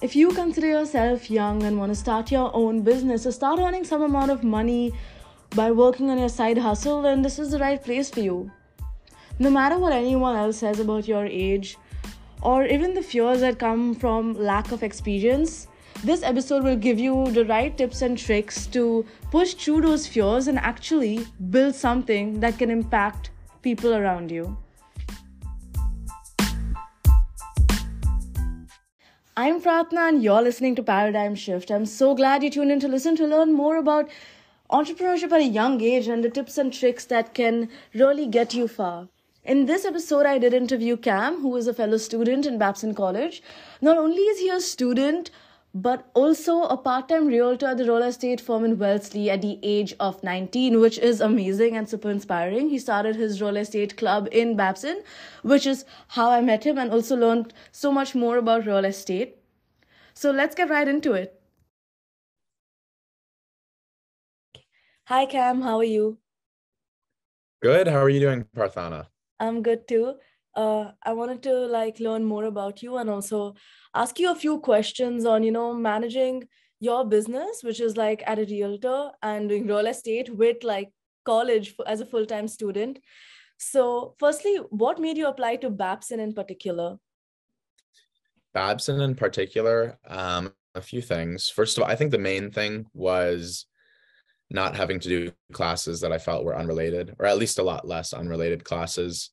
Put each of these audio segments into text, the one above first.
If you consider yourself young and want to start your own business or start earning some amount of money by working on your side hustle, then this is the right place for you. No matter what anyone else says about your age, or even the fears that come from lack of experience, this episode will give you the right tips and tricks to push through those fears and actually build something that can impact people around you. I'm Pratna and you're listening to Paradigm Shift. I'm so glad you tuned in to listen to learn more about entrepreneurship at a young age and the tips and tricks that can really get you far. In this episode, I did interview Cam, who is a fellow student in Babson College. Not only is he a student, but also a part-time realtor at the real estate firm in Wellesley at the age of 19, which is amazing and super inspiring. He started his real estate club in Babson, which is how I met him and also learned so much more about real estate. So let's get right into it. Hi Cam, how are you? Good. How are you doing, Parthana? I'm good too. Uh, I wanted to like learn more about you and also ask you a few questions on you know managing your business which is like at a realtor and doing real estate with like college as a full-time student. So firstly what made you apply to babson in particular? Babson in particular um, a few things. First of all i think the main thing was not having to do classes that i felt were unrelated or at least a lot less unrelated classes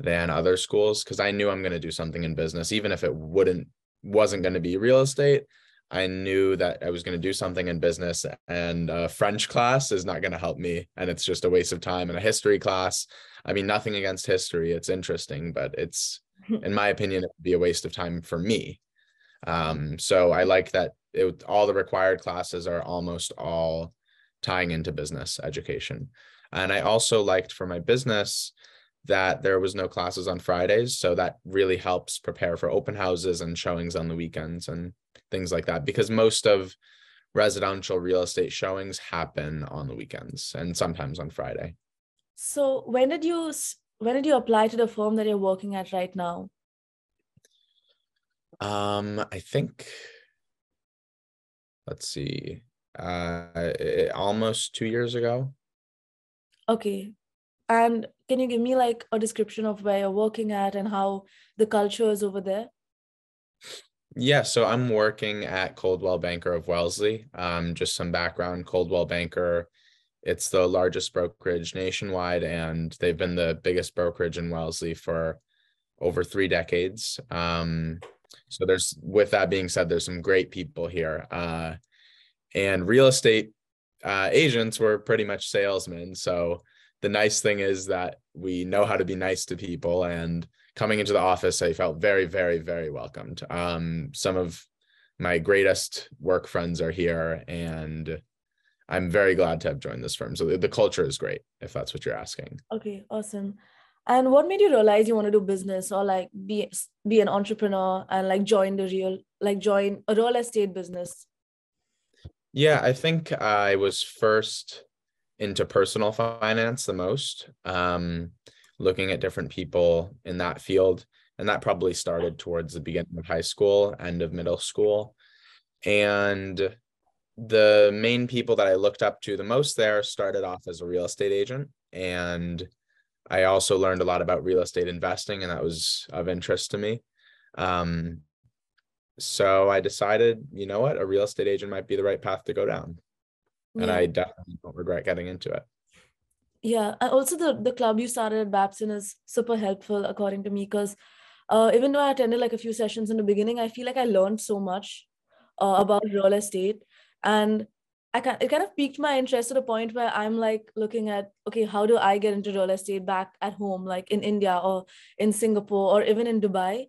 than other schools because I knew I'm going to do something in business, even if it wouldn't wasn't going to be real estate. I knew that I was going to do something in business, and a French class is not going to help me, and it's just a waste of time. And a history class, I mean, nothing against history; it's interesting, but it's, in my opinion, it would be a waste of time for me. Um, so I like that it, all the required classes are almost all tying into business education, and I also liked for my business that there was no classes on Fridays. So that really helps prepare for open houses and showings on the weekends and things like that. Because most of residential real estate showings happen on the weekends and sometimes on Friday. So when did you when did you apply to the firm that you're working at right now? Um, I think let's see, uh, it, almost two years ago. Okay, and can you give me like a description of where you're working at and how the culture is over there? Yeah, so I'm working at Coldwell Banker of Wellesley. Um, just some background Coldwell Banker, it's the largest brokerage nationwide, and they've been the biggest brokerage in Wellesley for over three decades. Um, so there's, with that being said, there's some great people here. Uh, and real estate uh, agents were pretty much salesmen. So the nice thing is that we know how to be nice to people and coming into the office i felt very very very welcomed. Um, some of my greatest work friends are here and i'm very glad to have joined this firm. So the, the culture is great if that's what you're asking. Okay awesome. And what made you realize you want to do business or like be be an entrepreneur and like join the real like join a real estate business? Yeah i think i was first into personal finance the most, um, looking at different people in that field. And that probably started towards the beginning of high school, end of middle school. And the main people that I looked up to the most there started off as a real estate agent. And I also learned a lot about real estate investing, and that was of interest to me. Um, so I decided, you know what, a real estate agent might be the right path to go down and yeah. I definitely don't regret getting into it. Yeah, and also the the club you started at Babson is super helpful according to me because uh, even though I attended like a few sessions in the beginning, I feel like I learned so much uh, about real estate, and I can it kind of piqued my interest to the point where I'm like looking at okay, how do I get into real estate back at home, like in India or in Singapore or even in Dubai.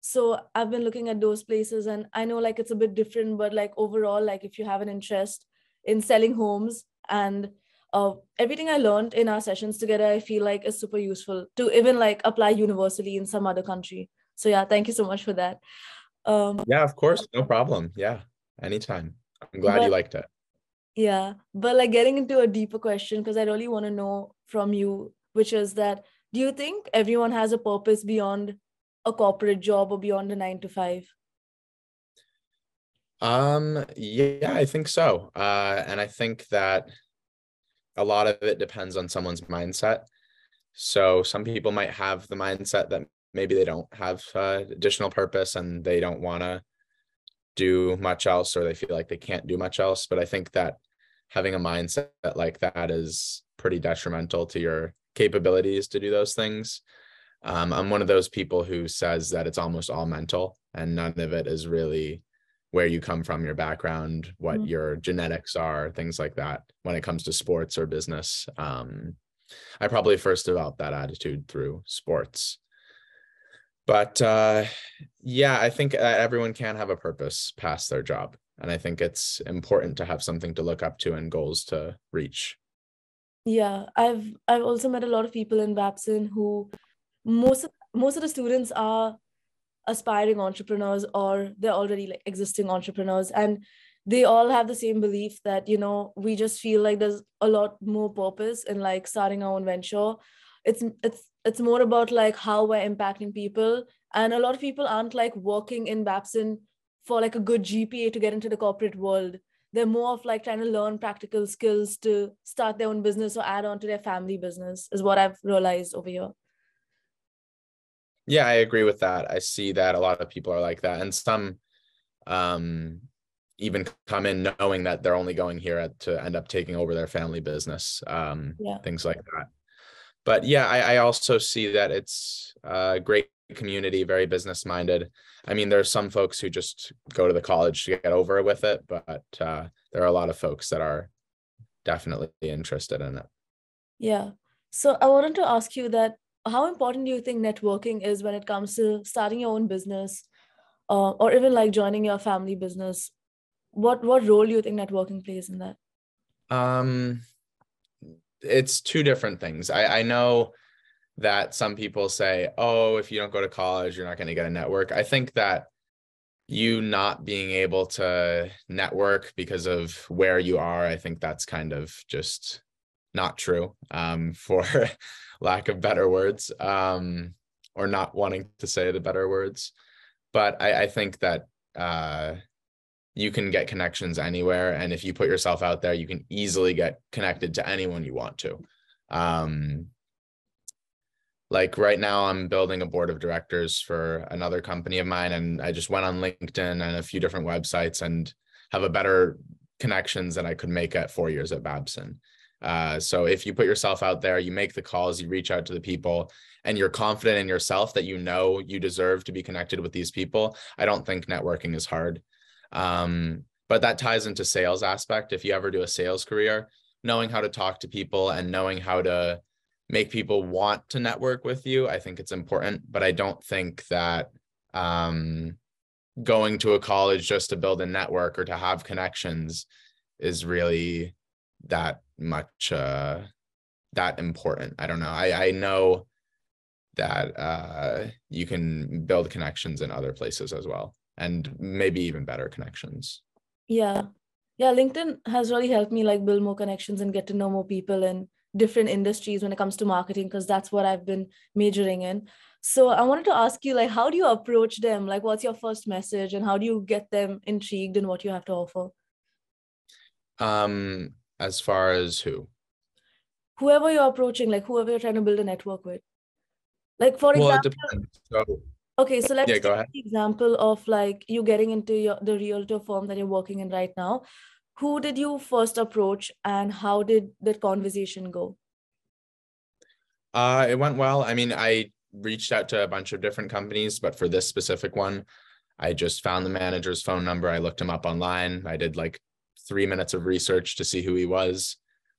So I've been looking at those places, and I know like it's a bit different, but like overall, like if you have an interest in selling homes and uh, everything I learned in our sessions together, I feel like is super useful to even like apply universally in some other country. So yeah, thank you so much for that. Um, yeah, of course, no problem. Yeah, anytime. I'm glad but, you liked it. Yeah, but like getting into a deeper question because I really want to know from you, which is that do you think everyone has a purpose beyond a corporate job or beyond a nine to five? Um, yeah, I think so. Uh, and I think that a lot of it depends on someone's mindset. So some people might have the mindset that maybe they don't have uh, additional purpose and they don't want to do much else or they feel like they can't do much else. But I think that having a mindset like that is pretty detrimental to your capabilities to do those things. Um, I'm one of those people who says that it's almost all mental and none of it is really where you come from, your background, what mm-hmm. your genetics are, things like that when it comes to sports or business. Um, I probably first developed that attitude through sports. But uh, yeah, I think everyone can have a purpose past their job. And I think it's important to have something to look up to and goals to reach. Yeah, I've I've also met a lot of people in Babson who most of, most of the students are aspiring entrepreneurs or they're already like existing entrepreneurs. And they all have the same belief that you know we just feel like there's a lot more purpose in like starting our own venture. It's it's it's more about like how we're impacting people. And a lot of people aren't like working in babson for like a good gpa to get into the corporate world. They're more of like trying to learn practical skills to start their own business or add on to their family business is what i've realized over here yeah, I agree with that. I see that a lot of people are like that, and some um, even come in knowing that they're only going here at, to end up taking over their family business, um, yeah. things like that. But yeah, I, I also see that it's a great community, very business minded. I mean, there's some folks who just go to the college to get over with it, but uh, there are a lot of folks that are definitely interested in it. Yeah. So I wanted to ask you that how important do you think networking is when it comes to starting your own business uh, or even like joining your family business? What what role do you think networking plays in that? Um it's two different things. I i know that some people say oh if you don't go to college you're not going to get a network. I think that you not being able to network because of where you are i think that's kind of just not true um, for lack of better words um, or not wanting to say the better words. But i, I think that uh, you can get connections anywhere and if you put yourself out there you can easily get connected to anyone you want to. Um, like right now i'm building a board of directors for another company of mine and i just went on linkedin and a few different websites and have a better connections than i could make at four years at babson uh, so if you put yourself out there, you make the calls, you reach out to the people, and you're confident in yourself that you know you deserve to be connected with these people, I don't think networking is hard. Um, but that ties into sales aspect. If you ever do a sales career, knowing how to talk to people and knowing how to make people want to network with you, I think it's important. But I don't think that um, going to a college just to build a network or to have connections is really that much uh that important. I don't know. I i know that uh you can build connections in other places as well and maybe even better connections. Yeah. Yeah linkedin has really helped me like build more connections and get to know more people in different industries when it comes to marketing because that's what i've been majoring in. So i wanted to ask you like how do you approach them? Like what's your first message and how do you get them intrigued in what you have to offer? Um as far as who? Whoever you're approaching, like whoever you're trying to build a network with. Like for well, example. So, okay, so let's yeah, take the example of like you getting into your the realtor firm that you're working in right now. Who did you first approach and how did that conversation go? Uh, it went well. I mean, I reached out to a bunch of different companies, but for this specific one, I just found the manager's phone number. I looked him up online. I did like three minutes of research to see who he was.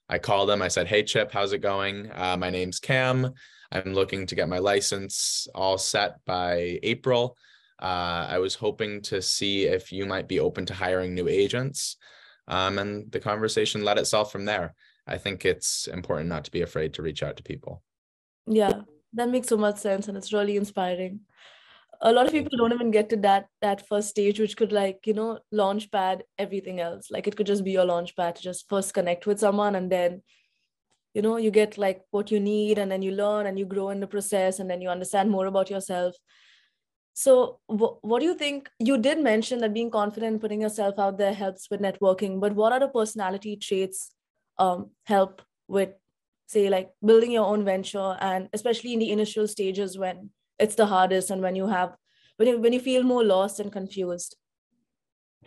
I called him. I said, Hey, Chip, how's it going? Uh, my name's Cam. I'm looking to get my license all set by April. Uh, I was hoping to see if you might be open to hiring new agents. Um, and the conversation led itself from there. I think it's important not to be afraid to reach out to people. Yeah, that makes so much sense. And it's really inspiring a lot of people don't even get to that that first stage which could like you know launch pad everything else. Like it could just be your launch pad to just first connect with someone and then you know you get like what you need and then you learn and you grow in the process and then you understand more about yourself. So, wh- what do you think? You did mention that being confident, and putting yourself out there helps with networking, but what other personality traits um, help with, say, like building your own venture, and especially in the initial stages when it's the hardest and when you have when you when you feel more lost and confused?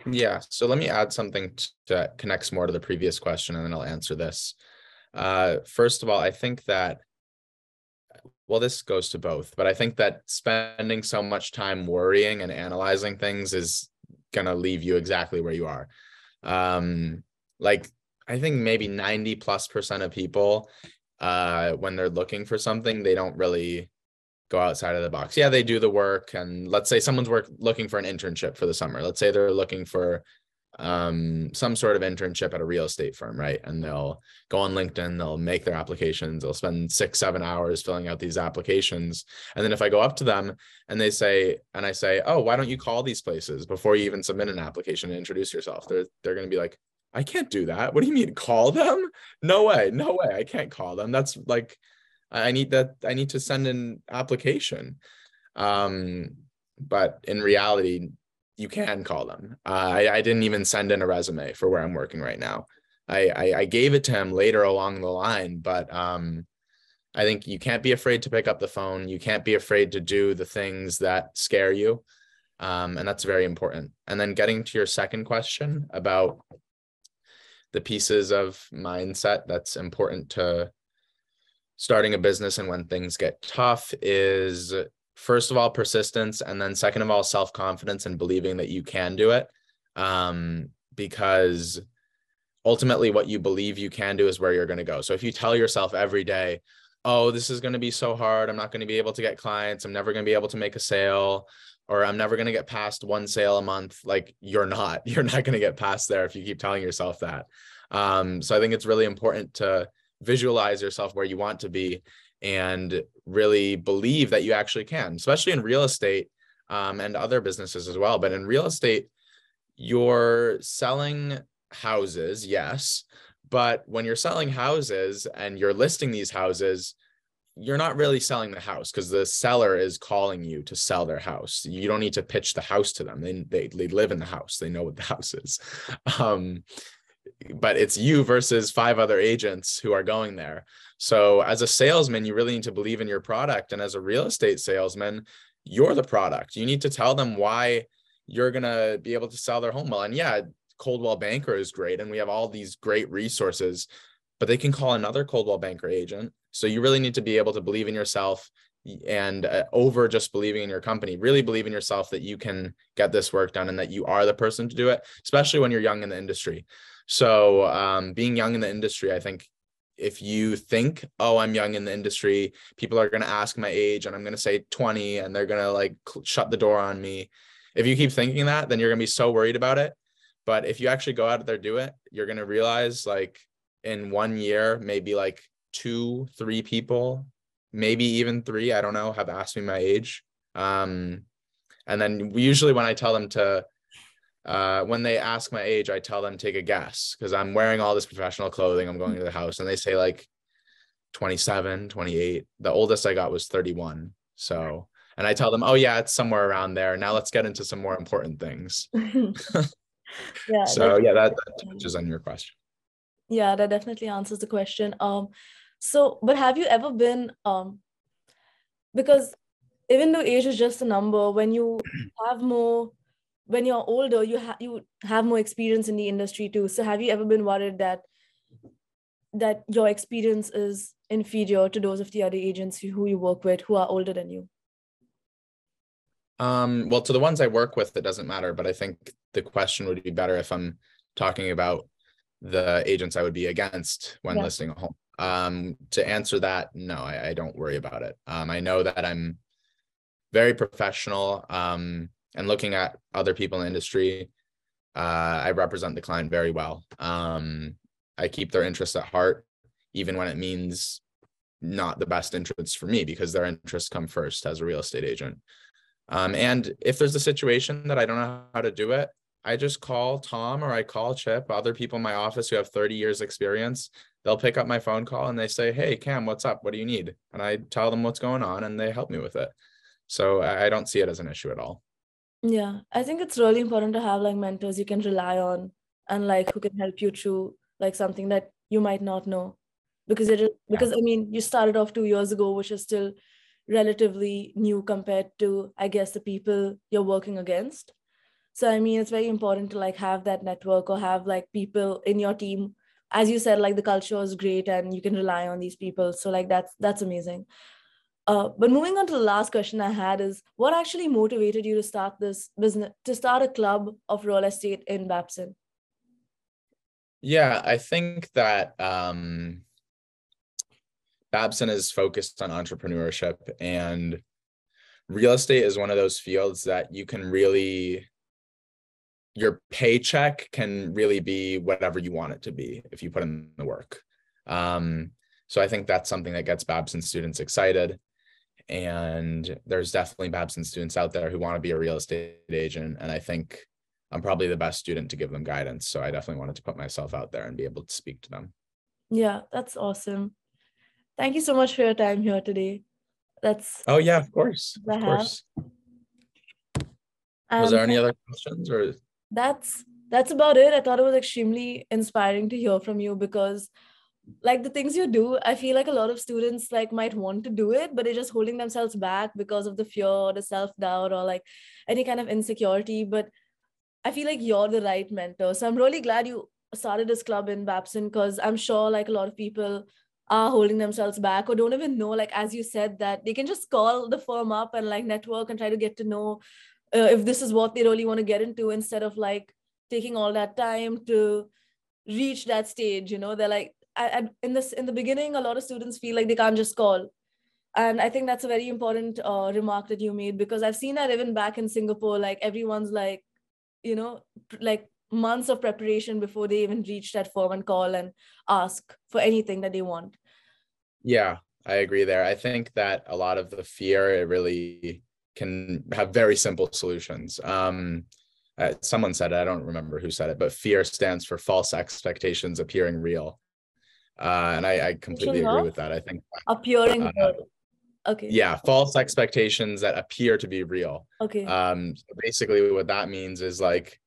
Yeah. So let me add something that connects more to the previous question, and then I'll answer this. Uh, first of all, I think that well, this goes to both, but I think that spending so much time worrying and analyzing things is going to leave you exactly where you are. Um, like, I think maybe 90 plus percent of people, uh, when they're looking for something, they don't really go outside of the box. Yeah, they do the work. And let's say someone's work looking for an internship for the summer. Let's say they're looking for um, some sort of internship at a real estate firm, right? And they'll go on LinkedIn, they'll make their applications, they'll spend six, seven hours filling out these applications. And then if I go up to them and they say, and I say, oh, why don't you call these places before you even submit an application and introduce yourself? They're, they're to be like, I can't do that. What do you mean call them? No way, no way. I can't call them. That's like, I need that. I need to send an application. Um, but in reality, you can call them. Uh, I, I didn't even send in a resume for where I'm working right now. I, I, I gave it to him later along the line, but um, I think you can't be afraid to pick up the phone. You can't be afraid to do the things that scare you. Um, and that's very important. And then getting to your second question about the pieces of mindset that's important to starting a business and when things get tough is first of all persistence and then second of all self-confidence and believing that you can do it. Um, because ultimately what you believe you can do is where you're going to go. So if you tell yourself every day oh this is going to be so hard. I'm not going to be able to get clients. I'm never going to be able to make a sale or i'm never going to get past one sale a month like you're not. You're not going to get past there if you keep telling yourself that. Um, so i think it's really important to visualize yourself where you want to be and really believe that you actually can, especially in real estate um, and other businesses as well. But in real estate, you're selling houses, yes. But when you're selling houses and you're listing these houses, you're not really selling the house because the seller is calling you to sell their house. You don't need to pitch the house to them. They, they, they live in the house. They know what the house is. Um, but it's you versus five other agents who are going there. So as a salesman, you really need to believe in your product. And as a real estate salesman, you're the product. You need to tell them why you're going to be able to sell their home well. And yeah, Coldwell Banker is great. And we have all these great resources, but they can call another Coldwell Banker agent. So you really need to be able to believe in yourself and uh, over just believing in your company really believe in yourself that you can get this work done and that you are the person to do it especially when you're young in the industry so um, being young in the industry, I think if you think, oh, I'm young in the industry, people are going to ask my age and I'm going to say 20 and they're going to like shut the door on me. If you keep thinking that, then you're going to be so worried about it. But if you actually go out there, do it, you're going to realize like in one year, maybe like two, three people, maybe even three, I don't know, have asked me my age. Um, and then usually when I tell them to uh, when they ask my age, I tell them take a guess because I'm wearing all this professional clothing. I'm going to the house and they say like 27, 28. The oldest I got was 31. So, and I tell them, oh, yeah, it's somewhere around there. Now let's get into some more important things. yeah. so, yeah, that, that touches on your question. Yeah, that definitely answers the question. Um, so, but have you ever been, um, because even though age is just a number, when you have more when you're older you have you have more experience in the industry too. So have you ever been worried that that your experience is inferior to those of the other agents who you work with who are older than you? Um well to the ones i work with it doesn't matter but i think the question would be better if i'm talking about the agents i would be against when yeah. listing a home. Um to answer that no I, I don't worry about it. Um i know that i'm very professional. Um and looking at other people in the industry, uh, I represent the client very well. Um, I keep their interests at heart, even when it means not the best interests for me because their interests come first as a real estate agent. Um, and if there's a situation that I don't know how to do it, I just call Tom or I call Chip, other people in my office who have 30 years experience. They'll pick up my phone call and they say, Hey, Cam, what's up? What do you need? And I tell them what's going on and they help me with it. So I don't see it as an issue at all. Yeah, I think it's really important to have like mentors you can rely on and like who can help you through like something that you might not know because it is because yeah. I mean you started off two years ago, which is still relatively new compared to I guess the people you're working against. So I mean it's very important to like have that network or have like people in your team. As you said, like the culture is great and you can rely on these people. So like that's that's amazing. Uh, but moving on to the last question I had is what actually motivated you to start this business, to start a club of real estate in Babson? Yeah, I think that um, Babson is focused on entrepreneurship and real estate is one of those fields that you can really your paycheck can really be whatever you want it to be if you put in the work. Um, so I think that's something that gets Babson students excited. And there's definitely Babson students out there who want to be a real estate agent. And I think I'm probably the best student to give them guidance. So I definitely wanted to put myself out there and be able to speak to them. Yeah, that's awesome. Thank you so much for your time here today. That's oh yeah, of course. Of course. Um, Was there any other questions or that's that's about it. I thought it was extremely inspiring to hear from you because like the things you do i feel like a lot of students like might want to do it but they're just holding themselves back because of the fear or the self-doubt or like any kind of insecurity. But i feel like you're the right mentor. So i'm really glad you started this club in babson because i'm sure like a lot of people are holding themselves back or don't even know like as you said that they can just call the firm up and like network and try to get to know uh, if this is what they really want to get into instead of like taking all that time to reach that stage you know? They're like I, in this in the beginning a lot of students feel like they can't just call. And i think that's a very important uh, remark that you made because i've seen that even back in singapore like everyone's like you know like months of preparation before they even reach that firm and call and ask for anything that they want. Yeah i agree there. I think that a lot of the fear it really can have very simple solutions. Um, uh, someone said it i don't remember who said it but fear stands for false expectations appearing real uh, and I, I completely agree with that. I think appearing uh, okay. Yeah, false expectations that appear to be real. Okay. Um, so basically, what that means is like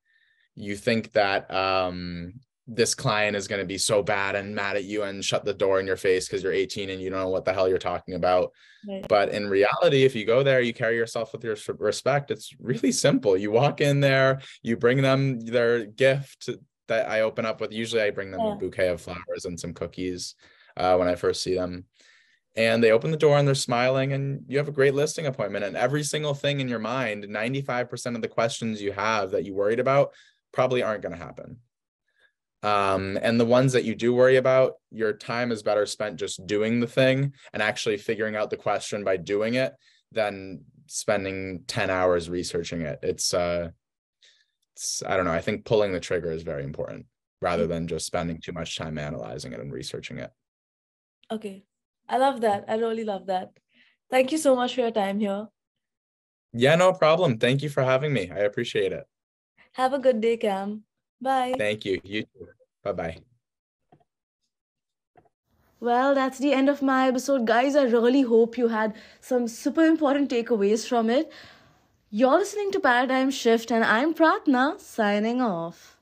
you think that um this client is going to be so bad and mad at you and shut the door in your face because you're 18 and you don't know what the hell you're talking about. Right. But in reality, if you go there, you carry yourself with your respect. It's really simple. You walk in there, you bring them their gift that I open up with. Usually I bring them yeah. a bouquet of flowers and some cookies uh, when I first see them. And they open the door and they're smiling, and you have a great listing appointment. And every single thing in your mind, 95% of the questions you have that you worried about probably aren't going to happen. Um, and the ones that you do worry about, your time is better spent just doing the thing and actually figuring out the question by doing it than spending 10 hours researching it. It's uh it's I don't know. I think pulling the trigger is very important rather mm-hmm. than just spending too much time analyzing it and researching it. Okay. I love that. I really love that. Thank you so much for your time here. Yeah, no problem. Thank you for having me. I appreciate it. Have a good day, Cam. Bye. Thank you. You too. Bye bye. Well, that's the end of my episode, guys. I really hope you had some super important takeaways from it. You're listening to Paradigm Shift, and I'm Pratna signing off.